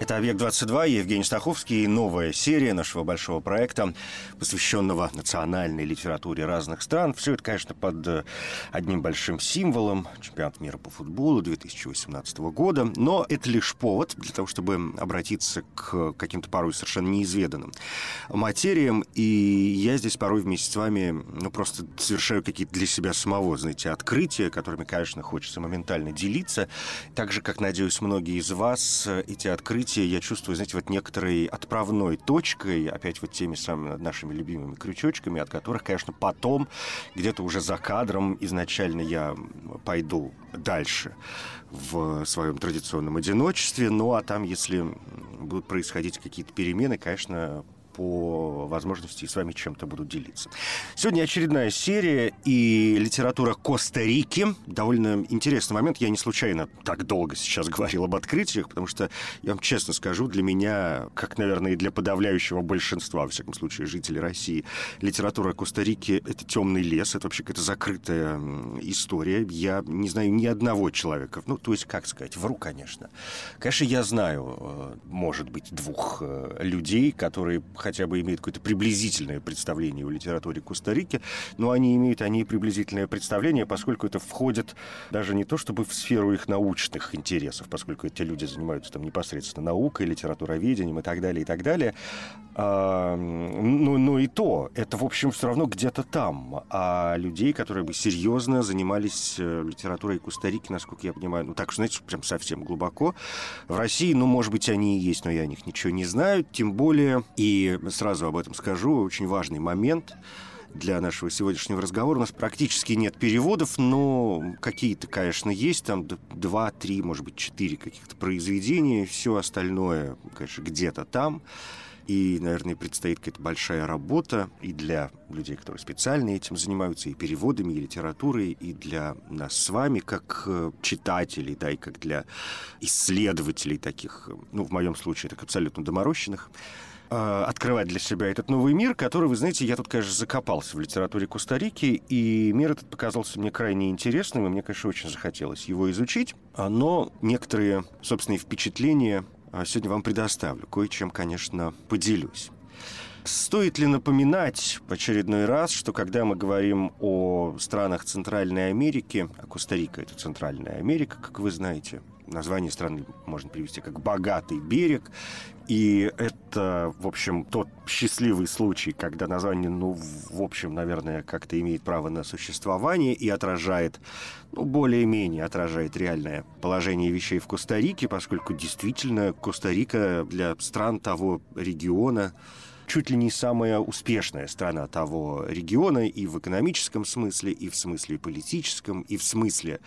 Это «Объект-22», Евгений Стаховский, новая серия нашего большого проекта, посвященного национальной литературе разных стран. Все это, конечно, под э, одним большим символом чемпионат мира по футболу 2018 года, но это лишь повод для того, чтобы обратиться к каким-то порой совершенно неизведанным материям, и я здесь порой вместе с вами ну, просто совершаю какие-то для себя самого, знаете, открытия, которыми, конечно, хочется моментально делиться, так же, как, надеюсь, многие из вас эти открытия события я чувствую, знаете, вот некоторой отправной точкой, опять вот теми самыми нашими любимыми крючочками, от которых, конечно, потом где-то уже за кадром изначально я пойду дальше в своем традиционном одиночестве. Ну, а там, если будут происходить какие-то перемены, конечно, по возможности с вами чем-то буду делиться. Сегодня очередная серия и литература Коста-Рики. Довольно интересный момент. Я не случайно так долго сейчас говорил об открытиях, потому что, я вам честно скажу, для меня, как, наверное, и для подавляющего большинства, во всяком случае, жителей России, литература Коста-Рики — это темный лес, это вообще какая-то закрытая история. Я не знаю ни одного человека, ну, то есть, как сказать, вру, конечно. Конечно, я знаю, э, может быть, двух э, людей, которые хотя бы имеют какое-то приблизительное представление о литературе Коста-Рики, но они имеют они приблизительное представление, поскольку это входит даже не то чтобы в сферу их научных интересов, поскольку эти люди занимаются там непосредственно наукой, литературоведением и так далее, и так далее. А, ну, ну и то, это, в общем, все равно где-то там. А людей, которые бы серьезно занимались э, литературой Коста-Рики, насколько я понимаю, ну так, знаете, прям совсем глубоко, в России, ну, может быть, они и есть, но я о них ничего не знаю, тем более и сразу об этом скажу, очень важный момент для нашего сегодняшнего разговора. У нас практически нет переводов, но какие-то, конечно, есть. Там два, три, может быть, четыре каких-то произведения. Все остальное, конечно, где-то там. И, наверное, предстоит какая-то большая работа и для людей, которые специально этим занимаются, и переводами, и литературой, и для нас с вами, как э, читателей, да, и как для исследователей таких, ну, в моем случае, так абсолютно доморощенных. Э, открывать для себя этот новый мир, который, вы знаете, я тут, конечно, закопался в литературе Коста-Рики, и мир этот показался мне крайне интересным, и мне, конечно, очень захотелось его изучить. А, но некоторые собственные впечатления а, сегодня вам предоставлю. Кое-чем, конечно, поделюсь. Стоит ли напоминать в очередной раз, что когда мы говорим о странах Центральной Америки, а Коста-Рика – это Центральная Америка, как вы знаете, название страны можно привести как «богатый берег», и это, в общем, тот счастливый случай, когда название, ну, в общем, наверное, как-то имеет право на существование и отражает, ну, более-менее отражает реальное положение вещей в Коста-Рике, поскольку действительно Коста-Рика для стран того региона чуть ли не самая успешная страна того региона и в экономическом смысле, и в смысле политическом, и в смысле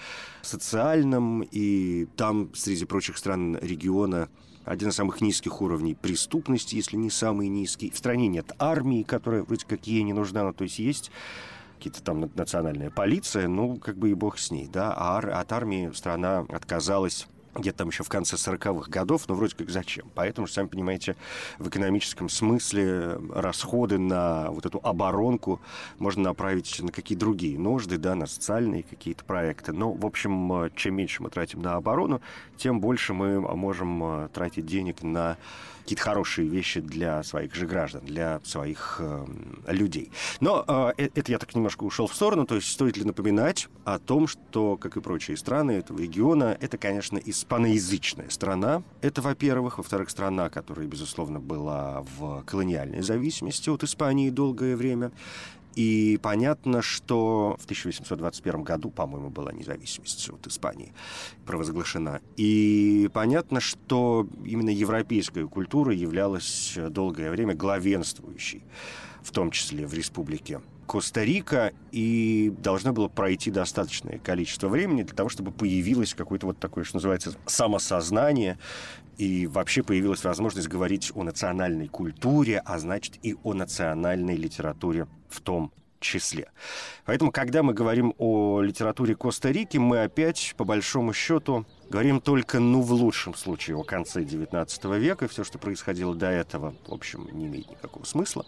социальном. И там, среди прочих стран региона, один из самых низких уровней преступности, если не самый низкий. В стране нет армии, которая вроде как ей не нужна, но то есть есть какие-то там национальная полиция, ну, как бы и бог с ней, да, а от армии страна отказалась где-то там еще в конце 40-х годов, но вроде как зачем. Поэтому, сами понимаете, в экономическом смысле расходы на вот эту оборонку можно направить на какие другие нужды, да, на социальные какие-то проекты. Но, в общем, чем меньше мы тратим на оборону, тем больше мы можем э, тратить денег на какие-то хорошие вещи для своих же граждан, для своих э, людей. Но э, э, это я так немножко ушел в сторону, то есть стоит ли напоминать о том, что, как и прочие страны этого региона, это, конечно, испаноязычная страна. Это, во-первых. Во-вторых, страна, которая, безусловно, была в колониальной зависимости от Испании долгое время. И понятно, что в 1821 году, по-моему, была независимость от Испании провозглашена. И понятно, что именно европейская культура являлась долгое время главенствующей, в том числе в республике Коста-Рика, и должно было пройти достаточное количество времени для того, чтобы появилось какое-то вот такое, что называется, самосознание, и вообще появилась возможность говорить о национальной культуре, а значит и о национальной литературе в том числе. Поэтому, когда мы говорим о литературе Коста-Рики, мы опять, по большому счету, говорим только, ну, в лучшем случае, о конце XIX века. Все, что происходило до этого, в общем, не имеет никакого смысла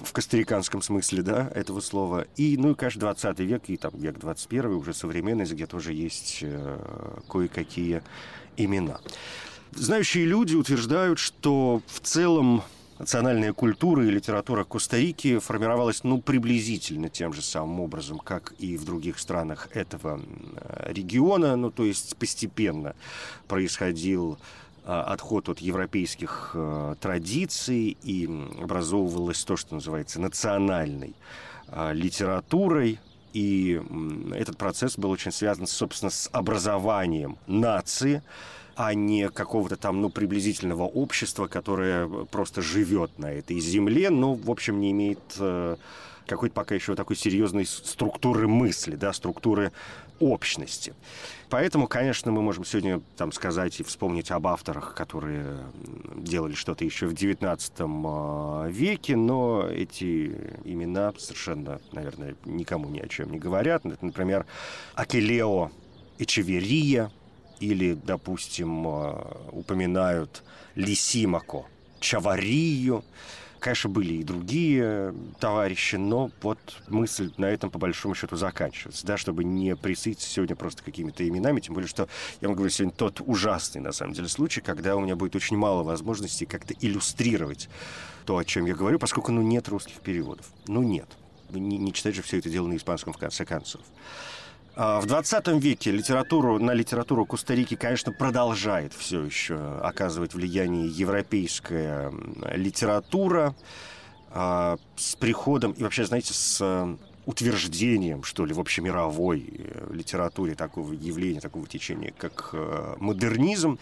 в костариканском смысле, да, этого слова. И, ну, и, конечно, 20 век и там век 21 уже современность, где тоже есть э, кое-какие имена. Знающие люди утверждают, что в целом национальная культура и литература Коста-Рики формировалась, ну, приблизительно тем же самым образом, как и в других странах этого региона, ну, то есть постепенно происходил а, отход от европейских э, традиций и образовывалось то, что называется национальной а, литературой, и этот процесс был очень связан, собственно, с образованием нации, а не какого-то там, ну, приблизительного общества, которое просто живет на этой земле, но, в общем, не имеет э, какой-то пока еще такой серьезной структуры мысли, да, структуры общности. Поэтому, конечно, мы можем сегодня там сказать и вспомнить об авторах, которые делали что-то еще в XIX э, веке, но эти имена совершенно, наверное, никому ни о чем не говорят. Например, Акелео Эчеверия, или, допустим, э, упоминают Лисимако, Чаварию. Конечно, были и другие товарищи, но вот мысль на этом, по большому счету, заканчивается, да, чтобы не присыться сегодня просто какими-то именами, тем более, что, я вам говорю, сегодня тот ужасный, на самом деле, случай, когда у меня будет очень мало возможностей как-то иллюстрировать то, о чем я говорю, поскольку, ну, нет русских переводов. Ну, нет. Не, не читать же все это дело на испанском, в конце концов. А, в 20 веке литературу, на литературу Коста-Рики, конечно, продолжает все еще оказывать влияние европейская литература. А, с приходом и вообще, знаете, с утверждением, что ли, в общемировой э, литературе такого явления, такого течения, как э, модернизм.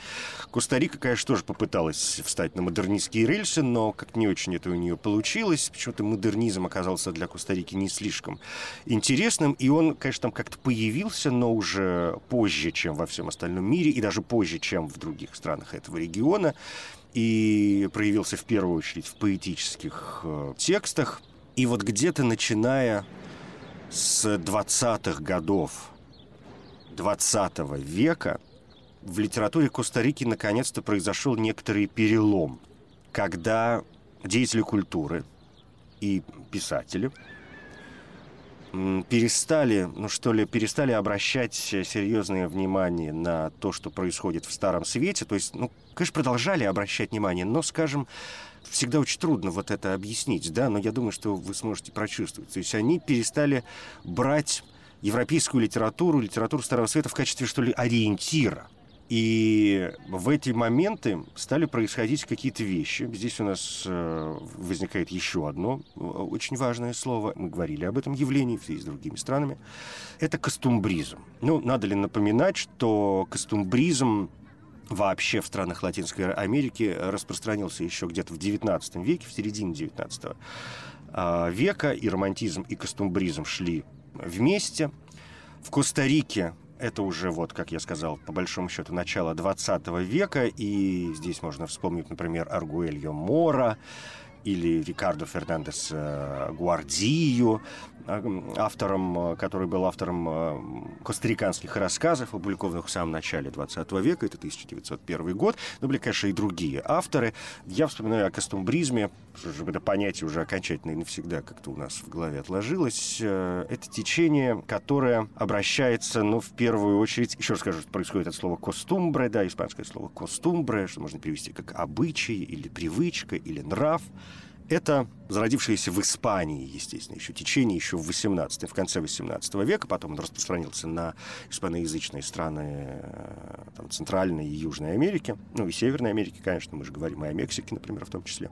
Коста-Рика, конечно, тоже попыталась встать на модернистские рельсы, но как не очень это у нее получилось. Почему-то модернизм оказался для Коста-Рики не слишком интересным, и он, конечно, там как-то появился, но уже позже, чем во всем остальном мире, и даже позже, чем в других странах этого региона и проявился в первую очередь в поэтических э, текстах. И вот где-то начиная с 20-х годов 20 века в литературе Коста-Рики наконец-то произошел некоторый перелом, когда деятели культуры и писатели перестали, ну что ли, перестали обращать серьезное внимание на то, что происходит в Старом Свете. То есть, ну, конечно, продолжали обращать внимание, но, скажем, всегда очень трудно вот это объяснить, да, но я думаю, что вы сможете прочувствовать. То есть они перестали брать европейскую литературу, литературу Старого Света в качестве, что ли, ориентира. И в эти моменты стали происходить какие-то вещи. Здесь у нас э, возникает еще одно э, очень важное слово. Мы говорили об этом явлении в связи с другими странами. Это костюмбризм. Ну, надо ли напоминать, что костюмбризм вообще в странах Латинской Америки распространился еще где-то в XIX веке, в середине XIX а, века, и романтизм, и костюмбризм шли вместе. В Коста-Рике это уже, вот, как я сказал, по большому счету, начало 20 века, и здесь можно вспомнить, например, Аргуэльо Мора, или Рикардо Фернандес э, Гуардию, э, автором, э, который был автором костариканских рассказов, опубликованных в самом начале 20 века, это 1901 год, но были, конечно, и другие авторы. Я вспоминаю о костюмбризме, чтобы это понятие уже окончательно и навсегда как-то у нас в голове отложилось. Это течение, которое обращается, ну, в первую очередь, еще раз скажу, происходит от слова «костумбре», да, испанское слово «костумбре», что можно перевести как «обычай» или «привычка» или «нрав». Это зародившееся в Испании, естественно, еще течение еще в 18 в конце 18 века, потом он распространился на испаноязычные страны э, там, Центральной и Южной Америки, ну и Северной Америки, конечно, мы же говорим и о Мексике, например, в том числе.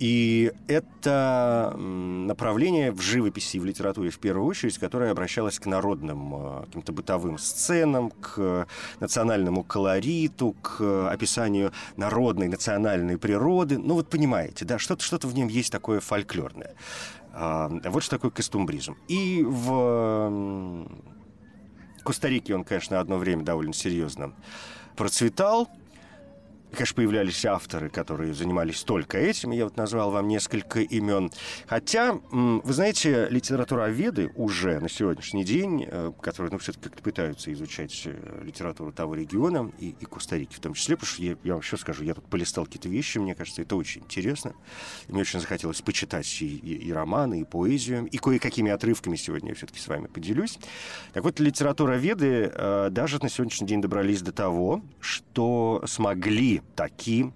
И это направление в живописи и в литературе в первую очередь, которое обращалось к народным э, каким-то бытовым сценам, к национальному колориту, к описанию народной национальной природы. Ну вот понимаете, да, что-то что в нем есть такое фольклорное. А, вот что такое костумбризм. И в Коста-Рике он, конечно, одно время довольно серьезно процветал. Конечно, появлялись авторы, которые занимались только этим. Я вот назвал вам несколько имен. Хотя, вы знаете, литературоведы уже на сегодняшний день, э, которые, ну, все-таки как-то пытаются изучать э, литературу того региона, и, и Коста-Рики в том числе, потому что я, я вам еще скажу, я тут полистал какие-то вещи, мне кажется, это очень интересно. И мне очень захотелось почитать и, и, и романы, и поэзию, и кое-какими отрывками сегодня я все-таки с вами поделюсь. Так вот, литературоведы э, даже на сегодняшний день добрались до того, что смогли таким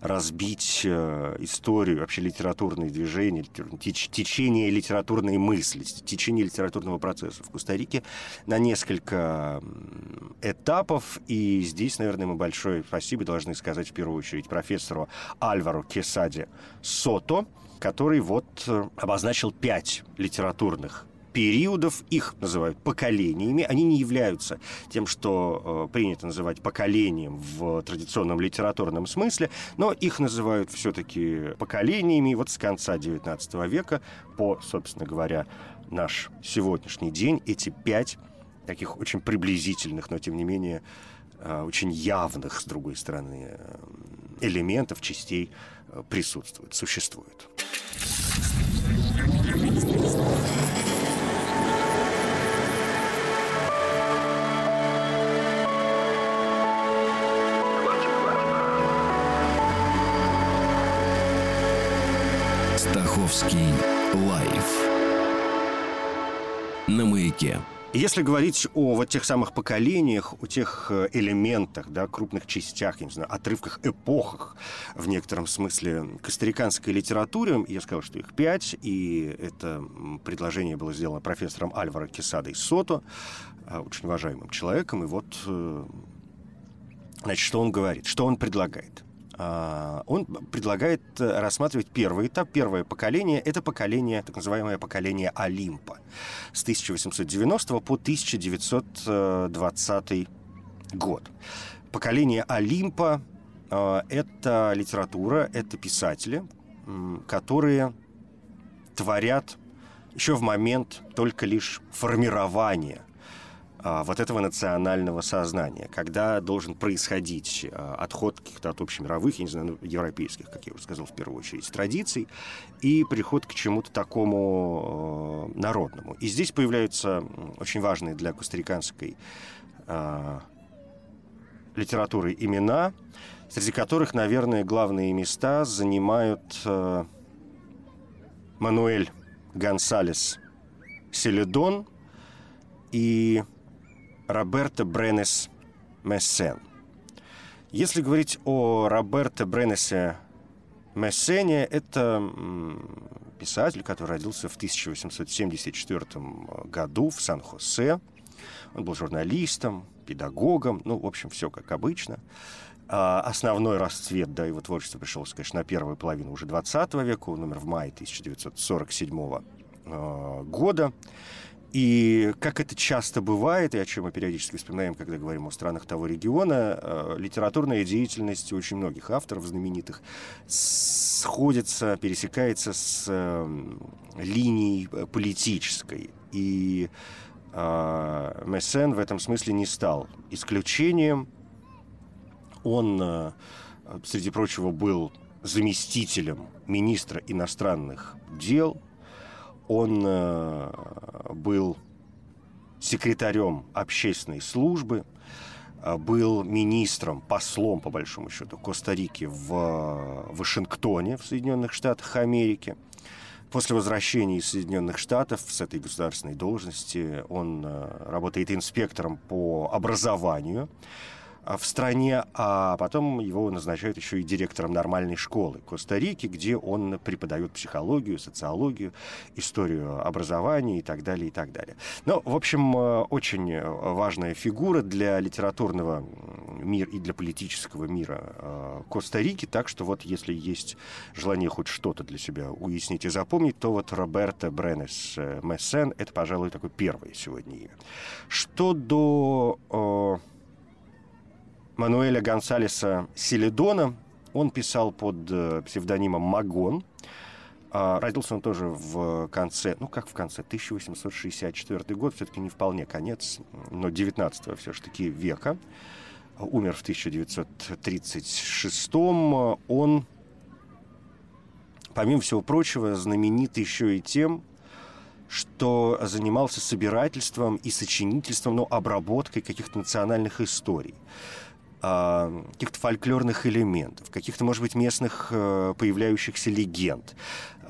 разбить э, историю, вообще литературные движения, теч, течение литературной мысли, течение литературного процесса в Коста-Рике на несколько этапов. И здесь, наверное, мы большое спасибо должны сказать в первую очередь профессору Альвару Кесаде Сото, который вот э, обозначил пять литературных периодов, их называют поколениями. Они не являются тем, что э, принято называть поколением в традиционном литературном смысле, но их называют все-таки поколениями вот с конца XIX века по, собственно говоря, наш сегодняшний день. Эти пять таких очень приблизительных, но тем не менее э, очень явных, с другой стороны, э, элементов, частей э, присутствуют, существуют. Стаховский лайф на маяке. Если говорить о вот тех самых поколениях, о тех э, элементах, да, крупных частях, я не знаю, отрывках, эпохах, в некотором смысле, костариканской литературе, я сказал, что их пять, и это предложение было сделано профессором Альваро Кесадой Сото, э, очень уважаемым человеком, и вот, э, значит, что он говорит, что он предлагает. А, он предлагает э, рассматривать первый этап. Первое поколение – это поколение, так называемое поколение Олимпа с 1890 по 1920 год. Поколение Олимпа э, – это литература, это писатели, которые творят еще в момент только лишь формирования – вот этого национального сознания, когда должен происходить а, отход каких-то от общемировых, я не знаю, ну, европейских, как я уже сказал, в первую очередь, традиций, и приход к чему-то такому а, народному. И здесь появляются очень важные для костариканской литературы имена, среди которых, наверное, главные места занимают Мануэль Гонсалес Селедон и Роберто Бренес Мессен. Если говорить о Роберто Бренесе Мессене, это писатель, который родился в 1874 году в Сан-Хосе. Он был журналистом, педагогом, ну, в общем, все как обычно. А основной расцвет, да, его творчество пришелся, конечно, на первую половину уже 20 века, он умер в мае 1947 а, года. И как это часто бывает, и о чем мы периодически вспоминаем, когда говорим о странах того региона, э, литературная деятельность очень многих авторов знаменитых сходится, пересекается с э, линией э, политической. И э, Мессен в этом смысле не стал исключением. Он, среди прочего, был заместителем министра иностранных дел – он э, был секретарем общественной службы, э, был министром, послом, по большому счету, Коста-Рики в Вашингтоне, в Соединенных Штатах Америки. После возвращения из Соединенных Штатов с этой государственной должности он э, работает инспектором по образованию в стране, а потом его назначают еще и директором нормальной школы Коста-Рики, где он преподает психологию, социологию, историю образования и так далее, и так далее. Ну, в общем, э, очень важная фигура для литературного мира и для политического мира э, Коста-Рики, так что вот если есть желание хоть что-то для себя уяснить и запомнить, то вот Роберто Бренес э, Мессен — это, пожалуй, такое первое сегодня имя. Что до Мануэля Гонсалеса Селедона. Он писал под э, псевдонимом Магон. А, родился он тоже в конце, ну как в конце, 1864 год, все-таки не вполне конец, но 19 все-таки века. Умер в 1936 Он, помимо всего прочего, знаменит еще и тем, что занимался собирательством и сочинительством, ну, обработкой каких-то национальных историй каких-то фольклорных элементов, каких-то, может быть, местных э, появляющихся легенд,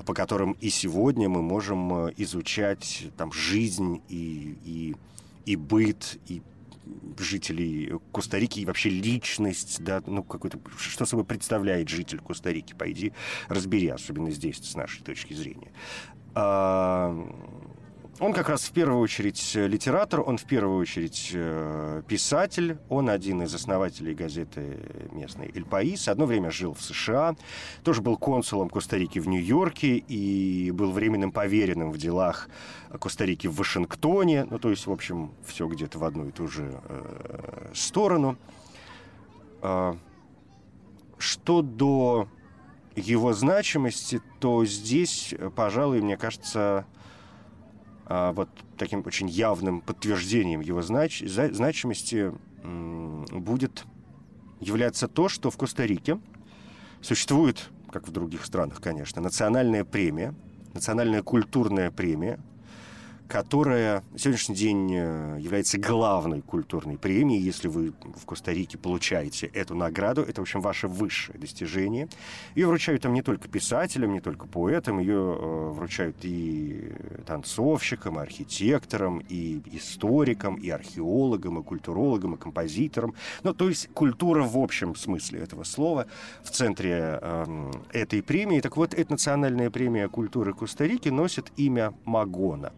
по которым и сегодня мы можем э, изучать там жизнь и, и, и быт, и жителей Коста-Рики и вообще личность, да, ну, какой-то, что собой представляет житель Коста-Рики, пойди разбери, особенно здесь, с нашей точки зрения. Он как раз в первую очередь э, литератор, он в первую очередь э, писатель, он один из основателей газеты местной «Эль Паис». Одно время жил в США, тоже был консулом Коста-Рики в Нью-Йорке и был временным поверенным в делах Коста-Рики в Вашингтоне. Ну, то есть, в общем, все где-то в одну и ту же э, сторону. Э, что до его значимости, то здесь, пожалуй, мне кажется, а, вот таким очень явным подтверждением его знач значимости будет являться то, что в Коста-Рике существует, как в других странах, конечно, национальная премия, национальная культурная премия – которая на сегодняшний день э, является главной культурной премией. Если вы в Коста-Рике получаете эту награду, это, в общем, ваше высшее достижение. Ее вручают там не только писателям, не только поэтам, ее э, вручают и танцовщикам, и архитекторам, и историкам, и археологам, и культурологам, и композиторам. Ну, то есть культура в общем смысле этого слова в центре э, этой премии. Так вот, эта национальная премия культуры Коста-Рики носит имя Магона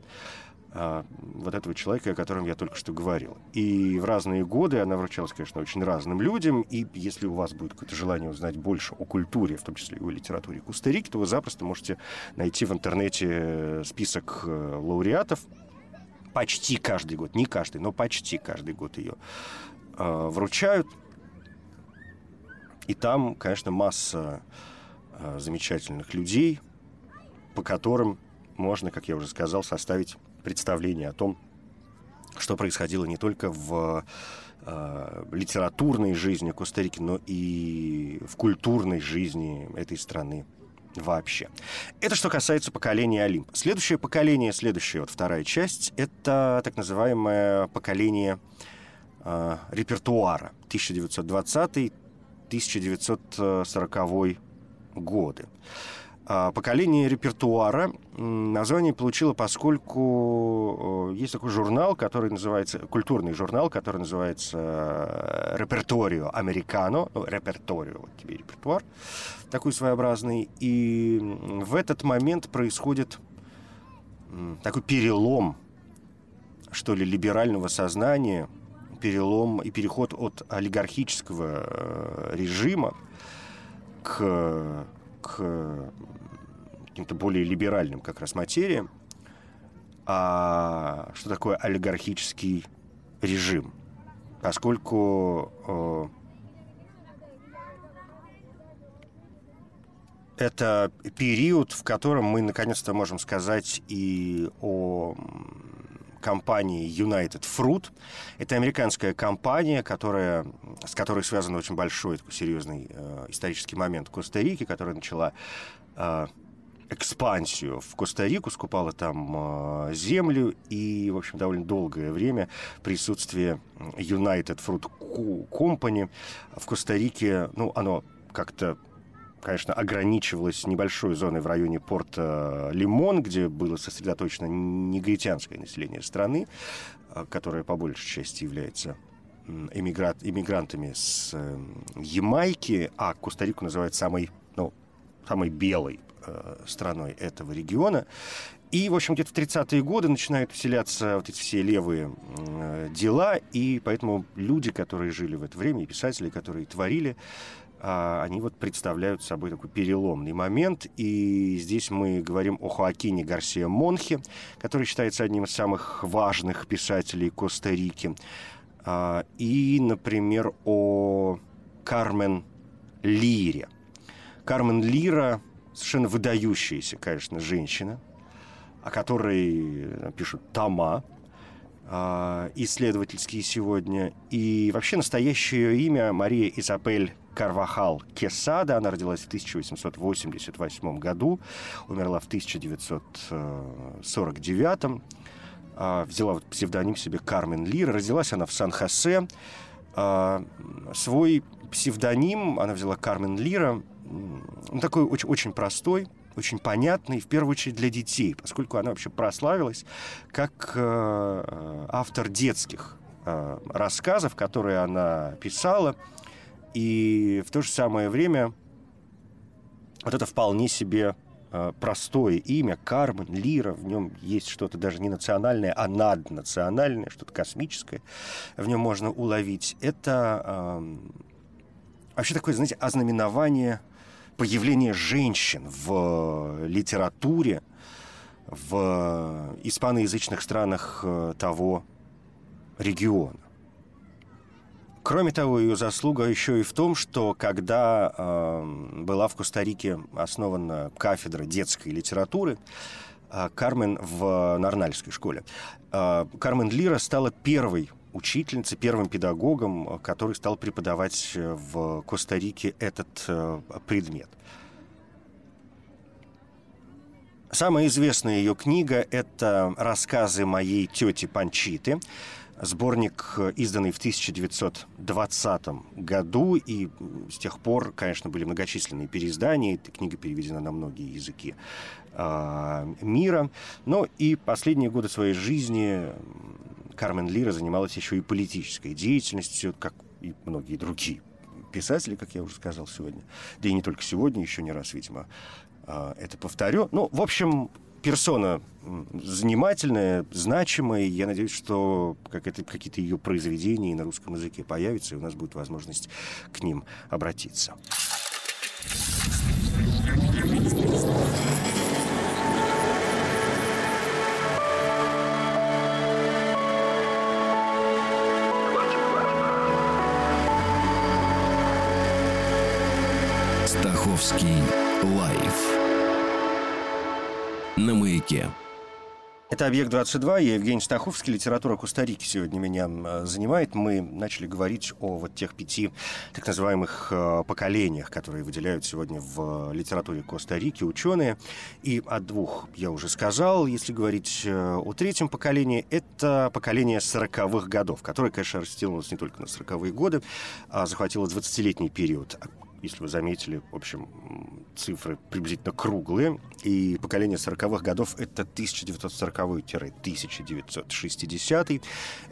а, вот этого человека, о котором я только что говорил. И в разные годы она вручалась, конечно, очень разным людям. И если у вас будет какое-то желание узнать больше о культуре, в том числе и о литературе Коста-Рики, то вы запросто можете найти в интернете список э, лауреатов. Почти каждый год, не каждый, но почти каждый год ее э, вручают. И там, конечно, масса э, замечательных людей, по которым можно, как я уже сказал, составить представление о том, что происходило не только в э, литературной жизни Коста-Рики, но и в культурной жизни этой страны вообще. Это что касается поколения Олимп. Следующее поколение, следующая вот вторая часть, это так называемое поколение э, репертуара 1920-1940 годы. А, поколение репертуара название получило, поскольку есть такой журнал, который называется, культурный журнал, который называется э, «Реперторио Американо», ну, «Реперторио», вот тебе репертуар, такой своеобразный. И в этот момент происходит такой перелом, что ли, либерального сознания, перелом и переход от олигархического э, режима к к каким-то более либеральным как раз материям. А что такое олигархический режим? Поскольку э, это период, в котором мы наконец-то можем сказать и о компании United Fruit. Это американская компания, которая, с которой связан очень большой, такой серьезный э, исторический момент Коста-Рики, которая начала э, экспансию в Коста-Рику, скупала там э, землю, и, в общем, довольно долгое время присутствие United Fruit Company в Коста-Рике, ну, оно как-то конечно, ограничивалось небольшой зоной в районе порта Лимон, где было сосредоточено негритянское население страны, э, которое по большей части является эмигрант, иммигрантами с э, Ямайки, а Коста-Рику называют самой, ну, самой белой Э, страной этого региона. И, в общем, где-то в 30-е годы начинают вселяться вот эти все левые э, дела, и поэтому люди, которые жили в это время, и писатели, которые творили, э, они вот представляют собой такой переломный момент. И здесь мы говорим о Хоакине Гарсия Монхе, который считается одним из самых важных писателей Коста-Рики. Э, и, например, о Кармен Лире. Кармен Лира совершенно выдающаяся, конечно, женщина, о которой пишут тома э, исследовательские сегодня. И вообще настоящее ее имя Мария Изабель Карвахал Кесада. Она родилась в 1888 году, умерла в 1949. Э, взяла вот псевдоним себе Кармен Лир. Родилась она в Сан-Хосе. Э, свой псевдоним она взяла Кармен Лира. Он такой очень, очень простой, очень понятный, в первую очередь для детей, поскольку она вообще прославилась как э, автор детских э, рассказов, которые она писала, и в то же самое время вот это вполне себе э, простое имя, Кармен, Лира, в нем есть что-то даже не национальное, а наднациональное, что-то космическое, в нем можно уловить. Это э, вообще такое, знаете, ознаменование появления женщин в литературе в испаноязычных странах э, того региона. Кроме того, ее заслуга еще и в том, что когда э, была в Коста-Рике основана кафедра детской литературы, э, Кармен в Нарнальской школе, э, Кармен Лира стала первой учительницей, первым педагогом, э, который стал преподавать э, в Коста-Рике этот э, предмет. Самая известная ее книга – это рассказы моей тети Панчиты, сборник, изданный в 1920 году, и с тех пор, конечно, были многочисленные переиздания, эта книга переведена на многие языки э, мира. Но и последние годы своей жизни Кармен Лира занималась еще и политической деятельностью, как и многие другие писатели, как я уже сказал сегодня. Да и не только сегодня, еще не раз, видимо, а, это повторю. Ну, в общем, персона занимательная, значимая. Я надеюсь, что какие-то ее произведения на русском языке появятся, и у нас будет возможность к ним обратиться. Маяке. Это «Объект-22», я Евгений Стаховский, литература Коста-Рики сегодня меня занимает. Мы начали говорить о вот тех пяти так называемых э, поколениях, которые выделяют сегодня в литературе Коста-Рики ученые. И о двух я уже сказал. Если говорить э, о третьем поколении, это поколение 40-х годов, которое, конечно, растянулось не только на 40-е годы, а захватило 20-летний период если вы заметили, в общем, цифры приблизительно круглые. И поколение 40-х годов — это 1940-1960.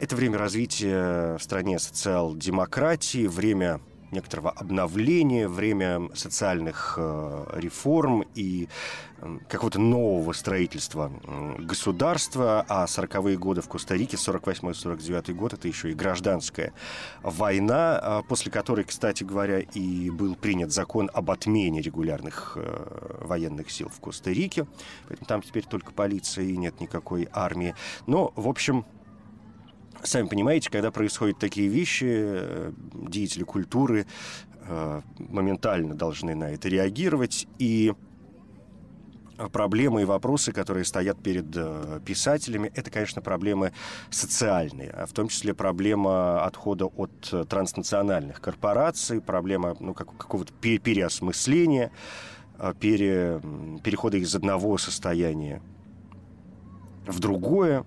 Это время развития в стране социал-демократии, время некоторого обновления, время социальных э, реформ и какого-то нового строительства государства. А 40-е годы в Коста-Рике, 48-49 год, это еще и гражданская война, э, после которой, кстати говоря, и был принят закон об отмене регулярных э, военных сил в Коста-Рике. Поэтому там теперь только полиция и нет никакой армии. Но, в общем, Сами понимаете, когда происходят такие вещи, э, деятели культуры э, моментально должны на это реагировать. И проблемы и вопросы, которые стоят перед э, писателями, это, конечно, проблемы социальные, а в том числе проблема отхода от транснациональных корпораций, проблема ну, как, какого-то переосмысления, пере, перехода из одного состояния в другое.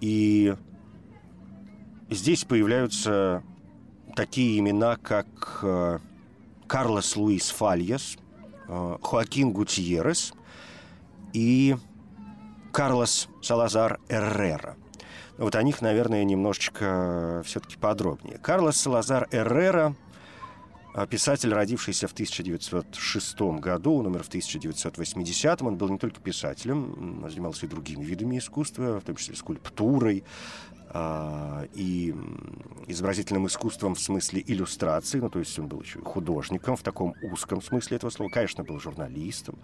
И здесь появляются такие имена, как э, Карлос Луис Фальес, э, Хоакин Гутьеррес и Карлос Салазар Эррера. Вот о них, наверное, немножечко все-таки подробнее. Карлос Салазар Эррера э, писатель, родившийся в 1906 году, он умер в 1980. Он был не только писателем, он занимался и другими видами искусства, в том числе скульптурой, а, и изобразительным искусством в смысле иллюстрации, ну, то есть он был еще художником в таком узком смысле этого слова, конечно, был журналистом,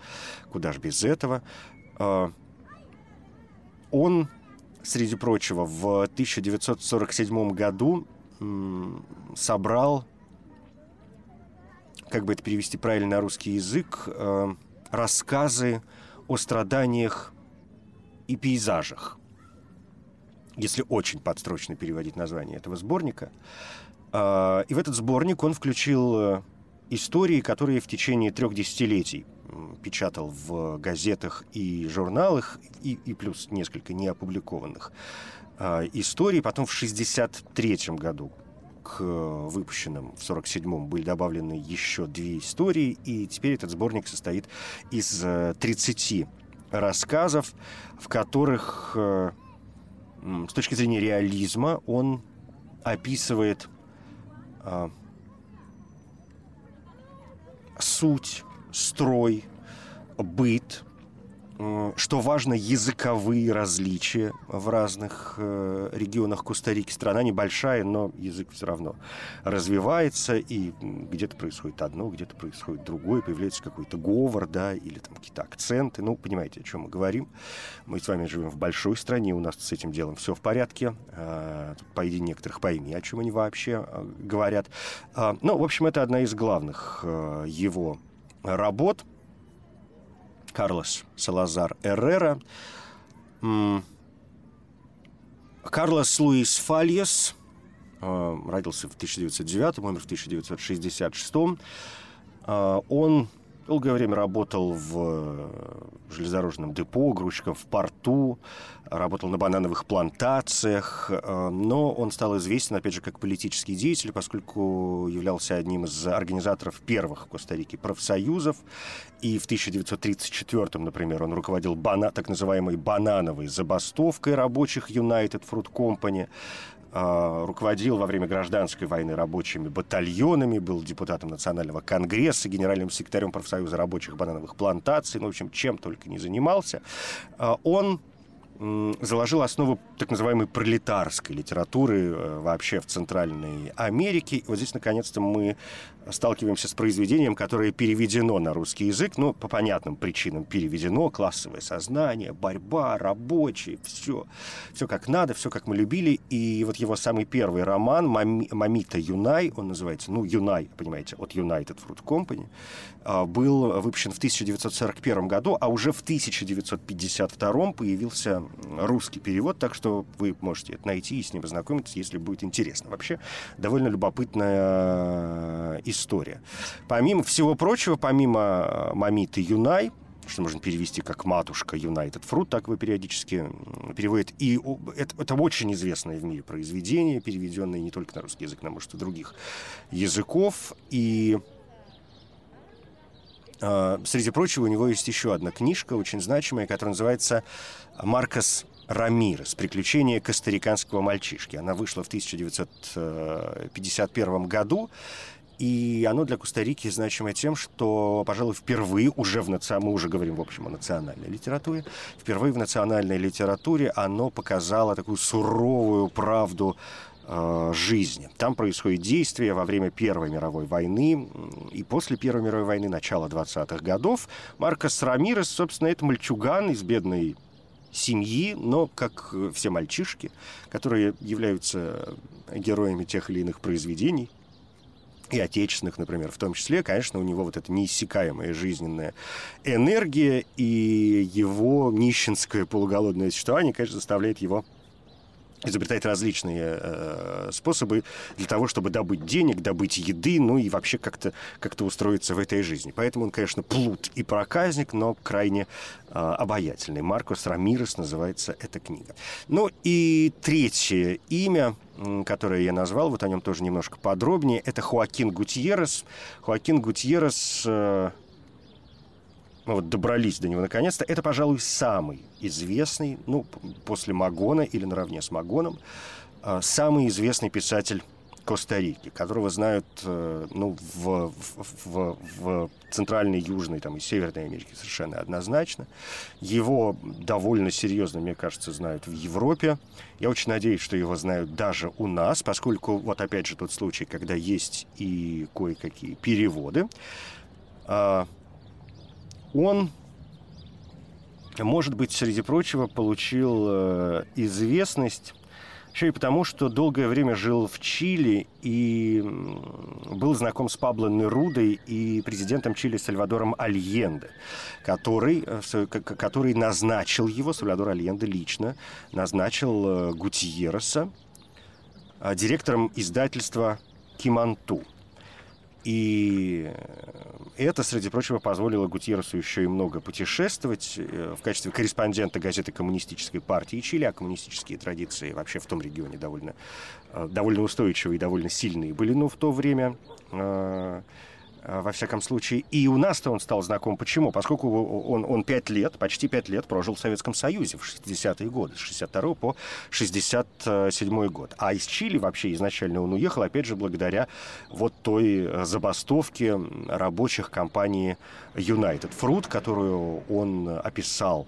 куда же без этого. А, он, среди прочего, в 1947 году собрал, как бы это перевести правильно на русский язык, а, рассказы о страданиях и пейзажах. Если очень подстрочно переводить название этого сборника. А, и в этот сборник он включил э, истории, которые в течение трех десятилетий печатал в газетах и журналах, и, и плюс несколько неопубликованных э, историй. Потом в 1963 году к выпущенным в 1947-м были добавлены еще две истории, и теперь этот сборник состоит из 30 э, рассказов, в которых э, с точки зрения реализма он описывает э, суть, строй, быт, что важно, языковые различия в разных э, регионах Коста-Рики. Страна небольшая, но язык все равно развивается, и где-то происходит одно, где-то происходит другое, появляется какой-то говор, да, или там какие-то акценты. Ну, понимаете, о чем мы говорим. Мы с вами живем в большой стране, у нас с этим делом все в порядке. Э, пойди некоторых пойми, о чем они вообще э, говорят. Э, ну, в общем, это одна из главных э, его работ – Карлос Салазар Эррера. Карлос Луис Фальес э, родился в 1909, умер в 1966. Э, он Долгое время работал в э, железнодорожном депо, грузчиком в порту, работал на банановых плантациях, э, но он стал известен, опять же, как политический деятель, поскольку являлся одним из организаторов первых в Коста-Рике профсоюзов. И в 1934, например, он руководил бана, так называемой банановой забастовкой рабочих United Fruit Company. А, руководил во время гражданской войны рабочими батальонами, был депутатом Национального конгресса, генеральным секретарем профсоюза рабочих банановых плантаций, ну, в общем, чем только не занимался. А, он заложил основу так называемой пролетарской литературы э, вообще в Центральной Америке. И вот здесь, наконец-то, мы сталкиваемся с произведением, которое переведено на русский язык, ну, по понятным причинам переведено, классовое сознание, борьба, рабочие, все, все как надо, все как мы любили. И вот его самый первый роман «Мамита Юнай», он называется, ну, Юнай, понимаете, от United Fruit Company, а, был выпущен в 1941 году, а уже в 1952 появился русский перевод, так что вы можете это найти и с ним ознакомиться, если будет интересно. Вообще, довольно любопытная история. Помимо всего прочего, помимо э, Мамиты Юнай, что можно перевести как «матушка Юнайтед Фрут», так вы периодически переводит. И это, это очень известное в мире произведение, переведенное не только на русский язык, но, может, и других языков. И э, среди прочего у него есть еще одна книжка, очень значимая, которая называется «Маркос Рамирес. Приключения костариканского мальчишки». Она вышла в 1951 э, году. И оно для Коста-Рики значимо тем, что, пожалуй, впервые уже в наци... мы уже говорим, в общем, о национальной литературе, впервые в национальной литературе оно показало такую суровую правду э, жизни. Там происходит действие во время Первой мировой войны и после Первой мировой войны, начала 20-х годов. Маркос Рамирес, собственно, это мальчуган из бедной семьи, но как все мальчишки, которые являются героями тех или иных произведений, и отечественных, например, в том числе, конечно, у него вот эта неиссякаемая жизненная энергия и его нищенское полуголодное существование, конечно, заставляет его изобретать различные э, способы для того, чтобы добыть денег, добыть еды, ну и вообще как-то как устроиться в этой жизни. Поэтому он, конечно, плут и проказник, но крайне э, обаятельный. Маркус Рамирес называется эта книга. Ну и третье имя, которое я назвал, вот о нем тоже немножко подробнее, это Хуакин Гутьеррес. Хуакин Гутьеррес... Э, мы вот добрались до него наконец-то. Это, пожалуй, самый известный, ну, после Магона или наравне с Магоном, а, самый известный писатель Коста-Рики, которого знают э, ну, в, в, в, Центральной, Южной там, и Северной Америке совершенно однозначно. Его довольно серьезно, мне кажется, знают в Европе. Я очень надеюсь, что его знают даже у нас, поскольку вот опять же тот случай, когда есть и кое-какие переводы. Он, может быть, среди прочего, получил э, известность Еще и потому, что долгое время жил в Чили и был знаком с Пабло Нерудой и президентом Чили Сальвадором Альенде, который, э, который назначил его, Сальвадор Альенде лично, назначил э, Гутьереса э, директором издательства «Киманту». И это, среди прочего, позволило Гутьерресу еще и много путешествовать э, в качестве корреспондента газеты Коммунистической партии Чили, а коммунистические традиции вообще в том регионе довольно, э, довольно устойчивые и довольно сильные были, ну, в то время. Э, Э, во всяком случае. И у нас-то он стал знаком. Почему? Поскольку он, он 5 лет, почти 5 лет прожил в Советском Союзе в 60-е годы, с 62 по 67 год. А из Чили вообще изначально он уехал, опять же, благодаря вот той э, забастовке рабочих компании United Fruit, которую он описал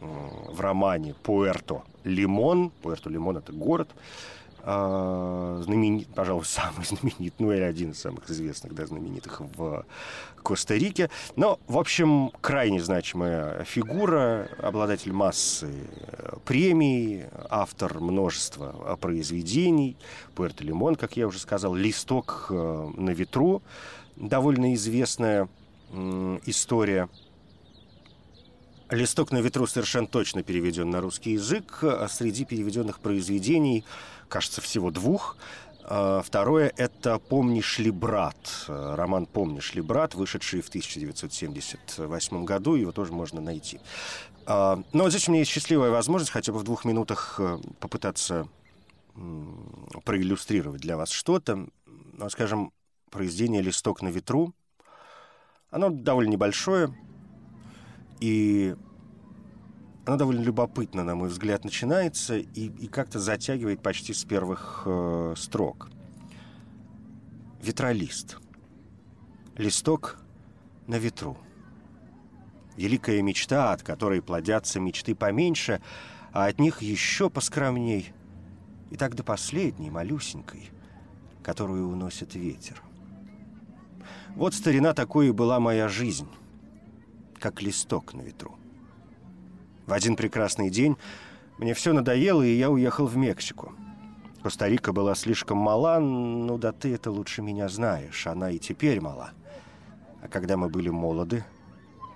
э, в романе «Пуэрто Лимон». Пуэрто Лимон – это город, а, знаменит, пожалуй, самый знаменитый, ну или один из самых известных, да, знаменитых в Коста-Рике. Но, в общем, крайне значимая фигура, обладатель массы э, премий, автор множества произведений. Пуэрто Лимон, как я уже сказал, «Листок э, на ветру», довольно известная история «Листок на ветру» совершенно точно переведен на русский язык. А среди переведенных произведений кажется, всего двух. А, второе – это «Помнишь ли, брат?» Роман «Помнишь ли, брат», вышедший в 1978 году, его тоже можно найти. А, но вот здесь у меня есть счастливая возможность хотя бы в двух минутах э, попытаться проиллюстрировать для вас что-то. Ну, скажем, произведение «Листок на ветру». Оно довольно небольшое, и она довольно любопытно, на мой взгляд, начинается и, и как-то затягивает почти с первых э, строк. Ветролист. Листок на ветру. Великая мечта, от которой плодятся мечты поменьше, а от них еще поскромней. И так до последней, малюсенькой, которую уносит ветер. Вот старина такой и была моя жизнь, как листок на ветру. В один прекрасный день мне все надоело, и я уехал в Мексику. Коста-Рика была слишком мала, ну да ты это лучше меня знаешь, она и теперь мала. А когда мы были молоды,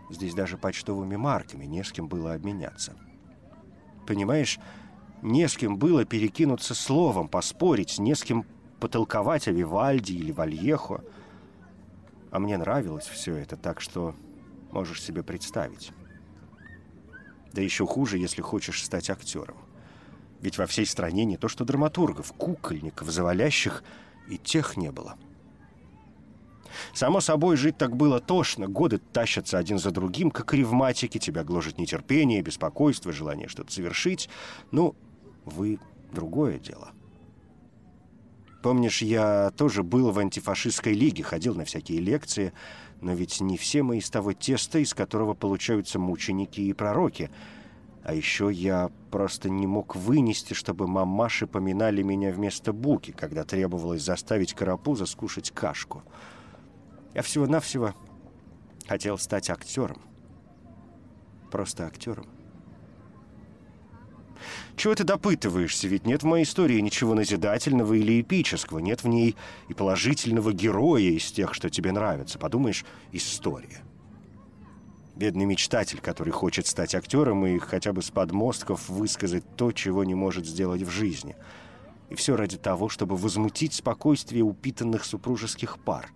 здесь даже почтовыми марками не с кем было обменяться. Понимаешь, не с кем было перекинуться словом, поспорить, не с кем потолковать о Вивальди или Вальехо. А мне нравилось все это, так что можешь себе представить. Да еще хуже, если хочешь стать актером. Ведь во всей стране не то что драматургов, кукольников, завалящих и тех не было. Само собой, жить так было тошно. Годы тащатся один за другим, как ревматики. Тебя гложет нетерпение, беспокойство, желание что-то совершить. Ну, вы другое дело. Помнишь, я тоже был в антифашистской лиге, ходил на всякие лекции, но ведь не все мы из того теста, из которого получаются мученики и пророки. А еще я просто не мог вынести, чтобы мамаши поминали меня вместо буки, когда требовалось заставить карапуза скушать кашку. Я всего-навсего хотел стать актером. Просто актером. Чего ты допытываешься? Ведь нет в моей истории ничего назидательного или эпического. Нет в ней и положительного героя из тех, что тебе нравятся. Подумаешь, история. Бедный мечтатель, который хочет стать актером и хотя бы с подмостков высказать то, чего не может сделать в жизни. И все ради того, чтобы возмутить спокойствие упитанных супружеских пар,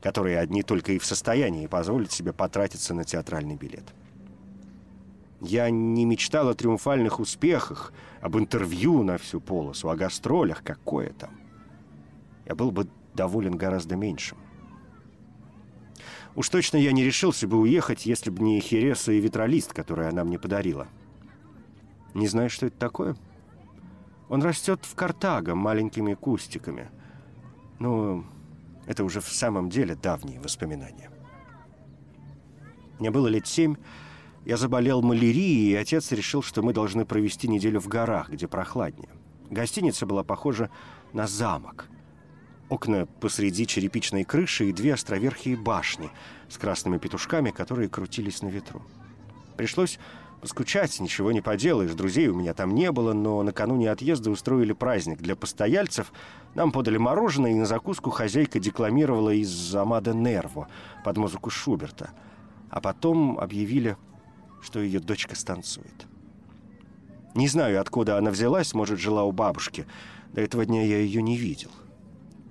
которые одни только и в состоянии позволить себе потратиться на театральный билет. Я не мечтал о триумфальных успехах, об интервью на всю полосу, о гастролях, какое там. Я был бы доволен гораздо меньшим. Уж точно я не решился бы уехать, если бы не Хереса и Ветролист, который она мне подарила. Не знаешь, что это такое? Он растет в Картаго маленькими кустиками. Ну, это уже в самом деле давние воспоминания. Мне было лет семь, я заболел малярией, и отец решил, что мы должны провести неделю в горах, где прохладнее. Гостиница была похожа на замок. Окна посреди черепичной крыши и две островерхие башни с красными петушками, которые крутились на ветру. Пришлось Поскучать, ничего не поделаешь, друзей у меня там не было, но накануне отъезда устроили праздник для постояльцев. Нам подали мороженое, и на закуску хозяйка декламировала из «Амада Нерво» под музыку Шуберта. А потом объявили, что ее дочка станцует. Не знаю, откуда она взялась, может, жила у бабушки. До этого дня я ее не видел.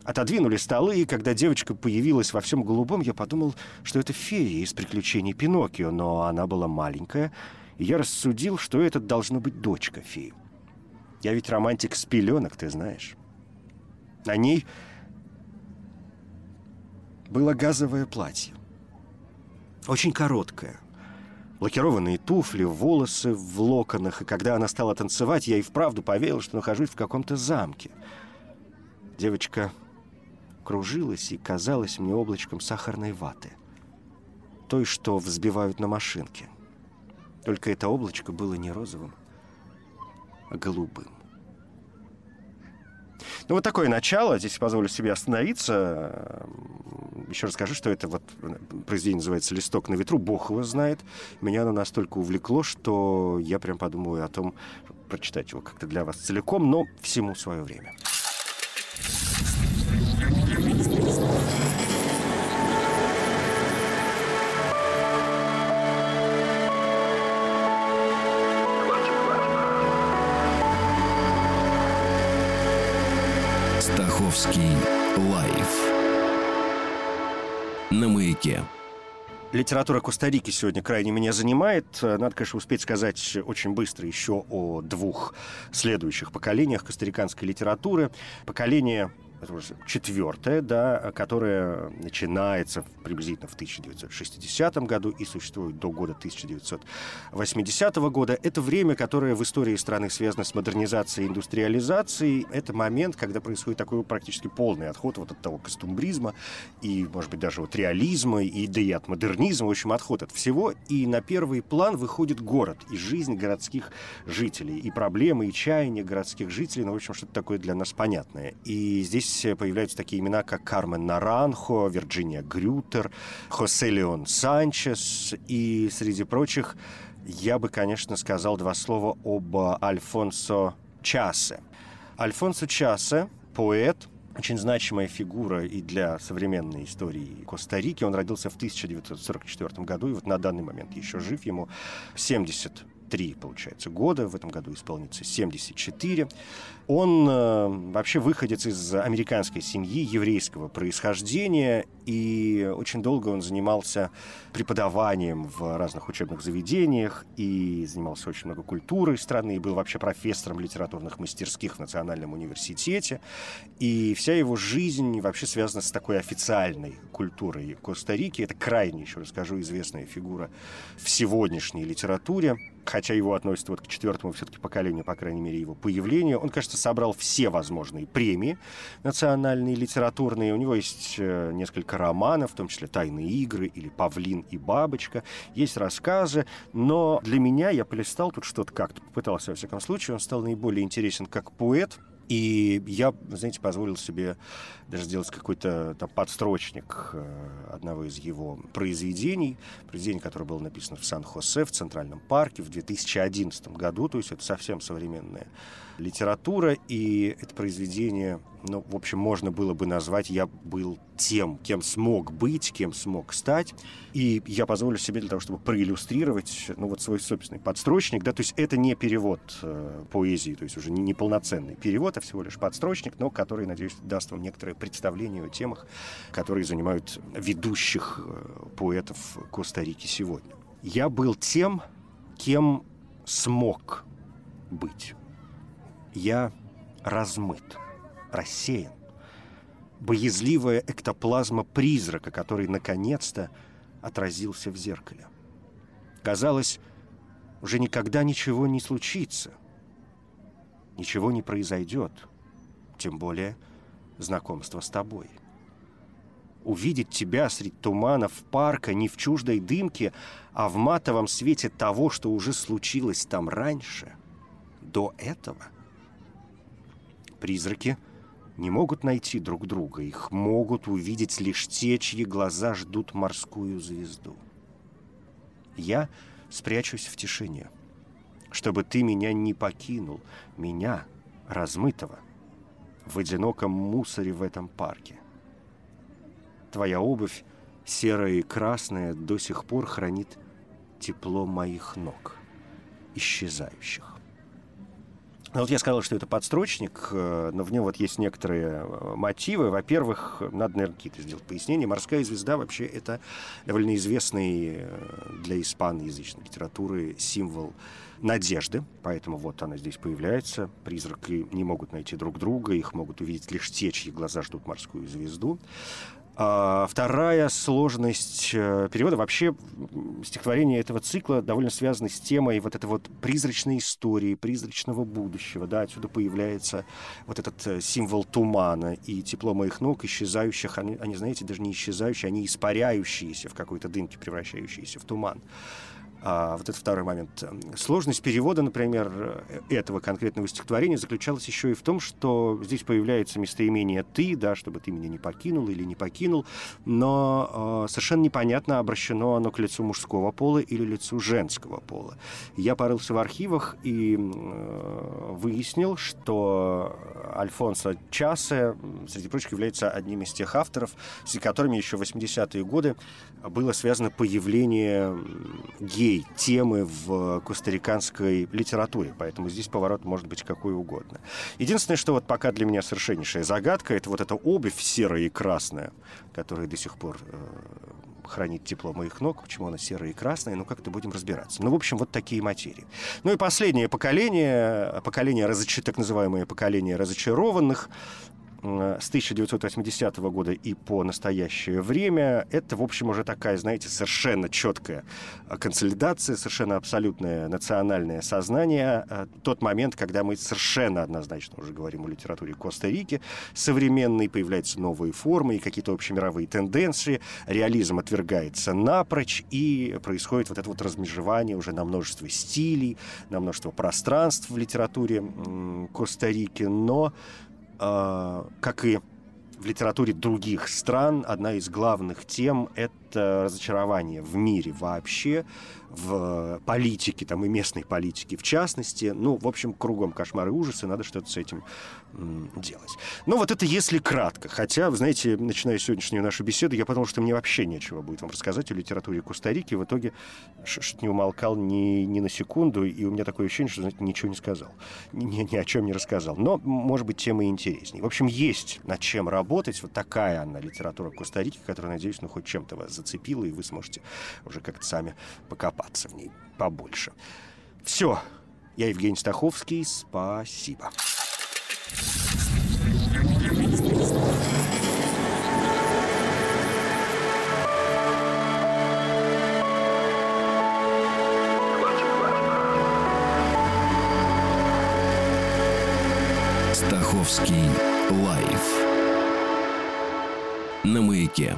Отодвинули столы, и когда девочка появилась во всем голубом, я подумал, что это фея из «Приключений Пиноккио», но она была маленькая, и я рассудил, что это должна быть дочка феи. Я ведь романтик с пеленок, ты знаешь. На ней было газовое платье. Очень короткое. Лакированные туфли, волосы в локонах, и когда она стала танцевать, я и вправду поверил, что нахожусь в каком-то замке. Девочка кружилась и казалась мне облачком сахарной ваты. Той, что взбивают на машинке. Только это облачко было не розовым, а голубым. Ну, вот такое начало. Здесь позволю себе остановиться. Еще расскажу, что это вот произведение называется «Листок на ветру». Бог его знает. Меня оно настолько увлекло, что я прям подумаю о том, прочитать его как-то для вас целиком, но всему свое время. Маяке. Литература Коста-Рики сегодня крайне меня занимает. Надо, конечно, успеть сказать очень быстро еще о двух следующих поколениях костариканской литературы. Поколение четвертая, да, которая начинается приблизительно в 1960 году и существует до года 1980 года. Это время, которое в истории страны связано с модернизацией и индустриализацией. Это момент, когда происходит такой практически полный отход вот от того костюмбризма и, может быть, даже вот реализма, и да и от модернизма, в общем, отход от всего. И на первый план выходит город и жизнь городских жителей, и проблемы, и чаяния городских жителей, ну, в общем, что-то такое для нас понятное. И здесь здесь появляются такие имена, как Кармен Наранхо, Вирджиния Грютер, Хосе Леон Санчес и, среди прочих, я бы, конечно, сказал два слова об Альфонсо Часе. Альфонсо Часе, поэт, очень значимая фигура и для современной истории Коста-Рики. Он родился в 1944 году, и вот на данный момент еще жив, ему 70 три, получается, года. В этом году исполнится 74. Он э, вообще выходец из американской семьи еврейского происхождения, и очень долго он занимался преподаванием в разных учебных заведениях, и занимался очень много культурой страны, и был вообще профессором литературных мастерских в Национальном университете. И вся его жизнь вообще связана с такой официальной культурой Коста-Рики. Это крайне, еще расскажу, известная фигура в сегодняшней литературе хотя его относят вот к четвертому все-таки поколению, по крайней мере, его появлению. Он, кажется, собрал все возможные премии национальные, литературные. У него есть э, несколько романов, в том числе «Тайные игры» или «Павлин и бабочка». Есть рассказы, но для меня, я полистал тут что-то как-то, попытался, во всяком случае, он стал наиболее интересен как поэт, и я, знаете, позволил себе даже сделать какой-то там подстрочник э, одного из его произведений, произведение, которое было написано в Сан-Хосе, в Центральном парке в 2011 году, то есть это совсем современное литература, и это произведение, ну, в общем, можно было бы назвать «Я был тем, кем смог быть, кем смог стать». И я позволю себе для того, чтобы проиллюстрировать, ну, вот свой собственный подстрочник, да, то есть это не перевод э, поэзии, то есть уже не, не полноценный перевод, а всего лишь подстрочник, но который, надеюсь, даст вам некоторое представление о темах, которые занимают ведущих э, поэтов Коста-Рики сегодня. Я был тем, кем смог быть я размыт, рассеян. Боязливая эктоплазма призрака, который наконец-то отразился в зеркале. Казалось, уже никогда ничего не случится, ничего не произойдет, тем более знакомство с тобой. Увидеть тебя среди туманов парка не в чуждой дымке, а в матовом свете того, что уже случилось там раньше, до этого — Призраки не могут найти друг друга, их могут увидеть лишь те, чьи глаза ждут морскую звезду. Я спрячусь в тишине — чтобы ты меня не покинул, меня, размытого, в одиноком мусоре в этом парке. Твоя обувь, серая и красная, до сих пор хранит тепло моих ног, исчезающих. Ну, вот я сказал, что это подстрочник, э, но в нем вот есть некоторые э, мотивы. Во-первых, надо, наверное, какие-то сделать пояснения. «Морская звезда» вообще это довольно известный э, для испаноязычной литературы символ надежды, поэтому вот она здесь появляется. Призраки не могут найти друг друга, их могут увидеть лишь те, чьи глаза ждут морскую звезду. А вторая сложность э, перевода. Вообще стихотворение этого цикла довольно связано с темой вот этой вот призрачной истории, призрачного будущего. Да, отсюда появляется вот этот э, символ тумана и тепло моих ног, исчезающих, они, они знаете, даже не исчезающие, они испаряющиеся в какой-то дымке, превращающиеся в туман. А, вот это второй момент. Сложность перевода, например, э, этого конкретного стихотворения заключалась еще и в том, что здесь появляется местоимение «ты», да, чтобы ты меня не покинул или не покинул, но э, совершенно непонятно, обращено оно к лицу мужского пола или лицу женского пола. Я порылся в архивах и э, выяснил, что Альфонсо Часе, среди прочих, является одним из тех авторов, с которыми еще в 80-е годы было связано появление геев темы в костариканской литературе, поэтому здесь поворот может быть какой угодно. Единственное, что вот пока для меня совершеннейшая загадка, это вот эта обувь серая и красная, которая до сих пор э, хранит тепло моих ног, почему она серая и красная, ну как-то будем разбираться. Ну, в общем, вот такие материи. Ну и последнее поколение, поколение разоч... так называемое поколение разочарованных, с 1980 года и по настоящее время, это, в общем, уже такая, знаете, совершенно четкая э, консолидация, совершенно абсолютное национальное сознание. Э, тот момент, когда мы совершенно однозначно уже говорим о литературе Коста-Рики, современной, появляются новые формы и какие-то общемировые тенденции, реализм отвергается напрочь, и происходит вот это вот размежевание уже на множество стилей, на множество пространств в литературе Коста-Рики, но как и в литературе других стран, одна из главных тем — это разочарование в мире вообще, в политике, там и местной политике в частности. Ну, в общем, кругом кошмары и ужасы, надо что-то с этим делать. Ну, вот это если кратко. Хотя, вы знаете, начиная сегодняшнюю нашу беседу, я подумал, что мне вообще нечего будет вам рассказать о литературе Коста-Рики. В итоге что-то не умолкал ни, ни на секунду, и у меня такое ощущение, что, знаете, ничего не сказал. Ни, ни, о чем не рассказал. Но, может быть, тема интереснее. В общем, есть над чем работать. Вот такая она, литература Коста-Рики, которая, надеюсь, ну, хоть чем-то вас зацепила, и вы сможете уже как-то сами покопаться в ней побольше. Все. Я Евгений Стаховский. Спасибо. Стаховский лайф на маяке.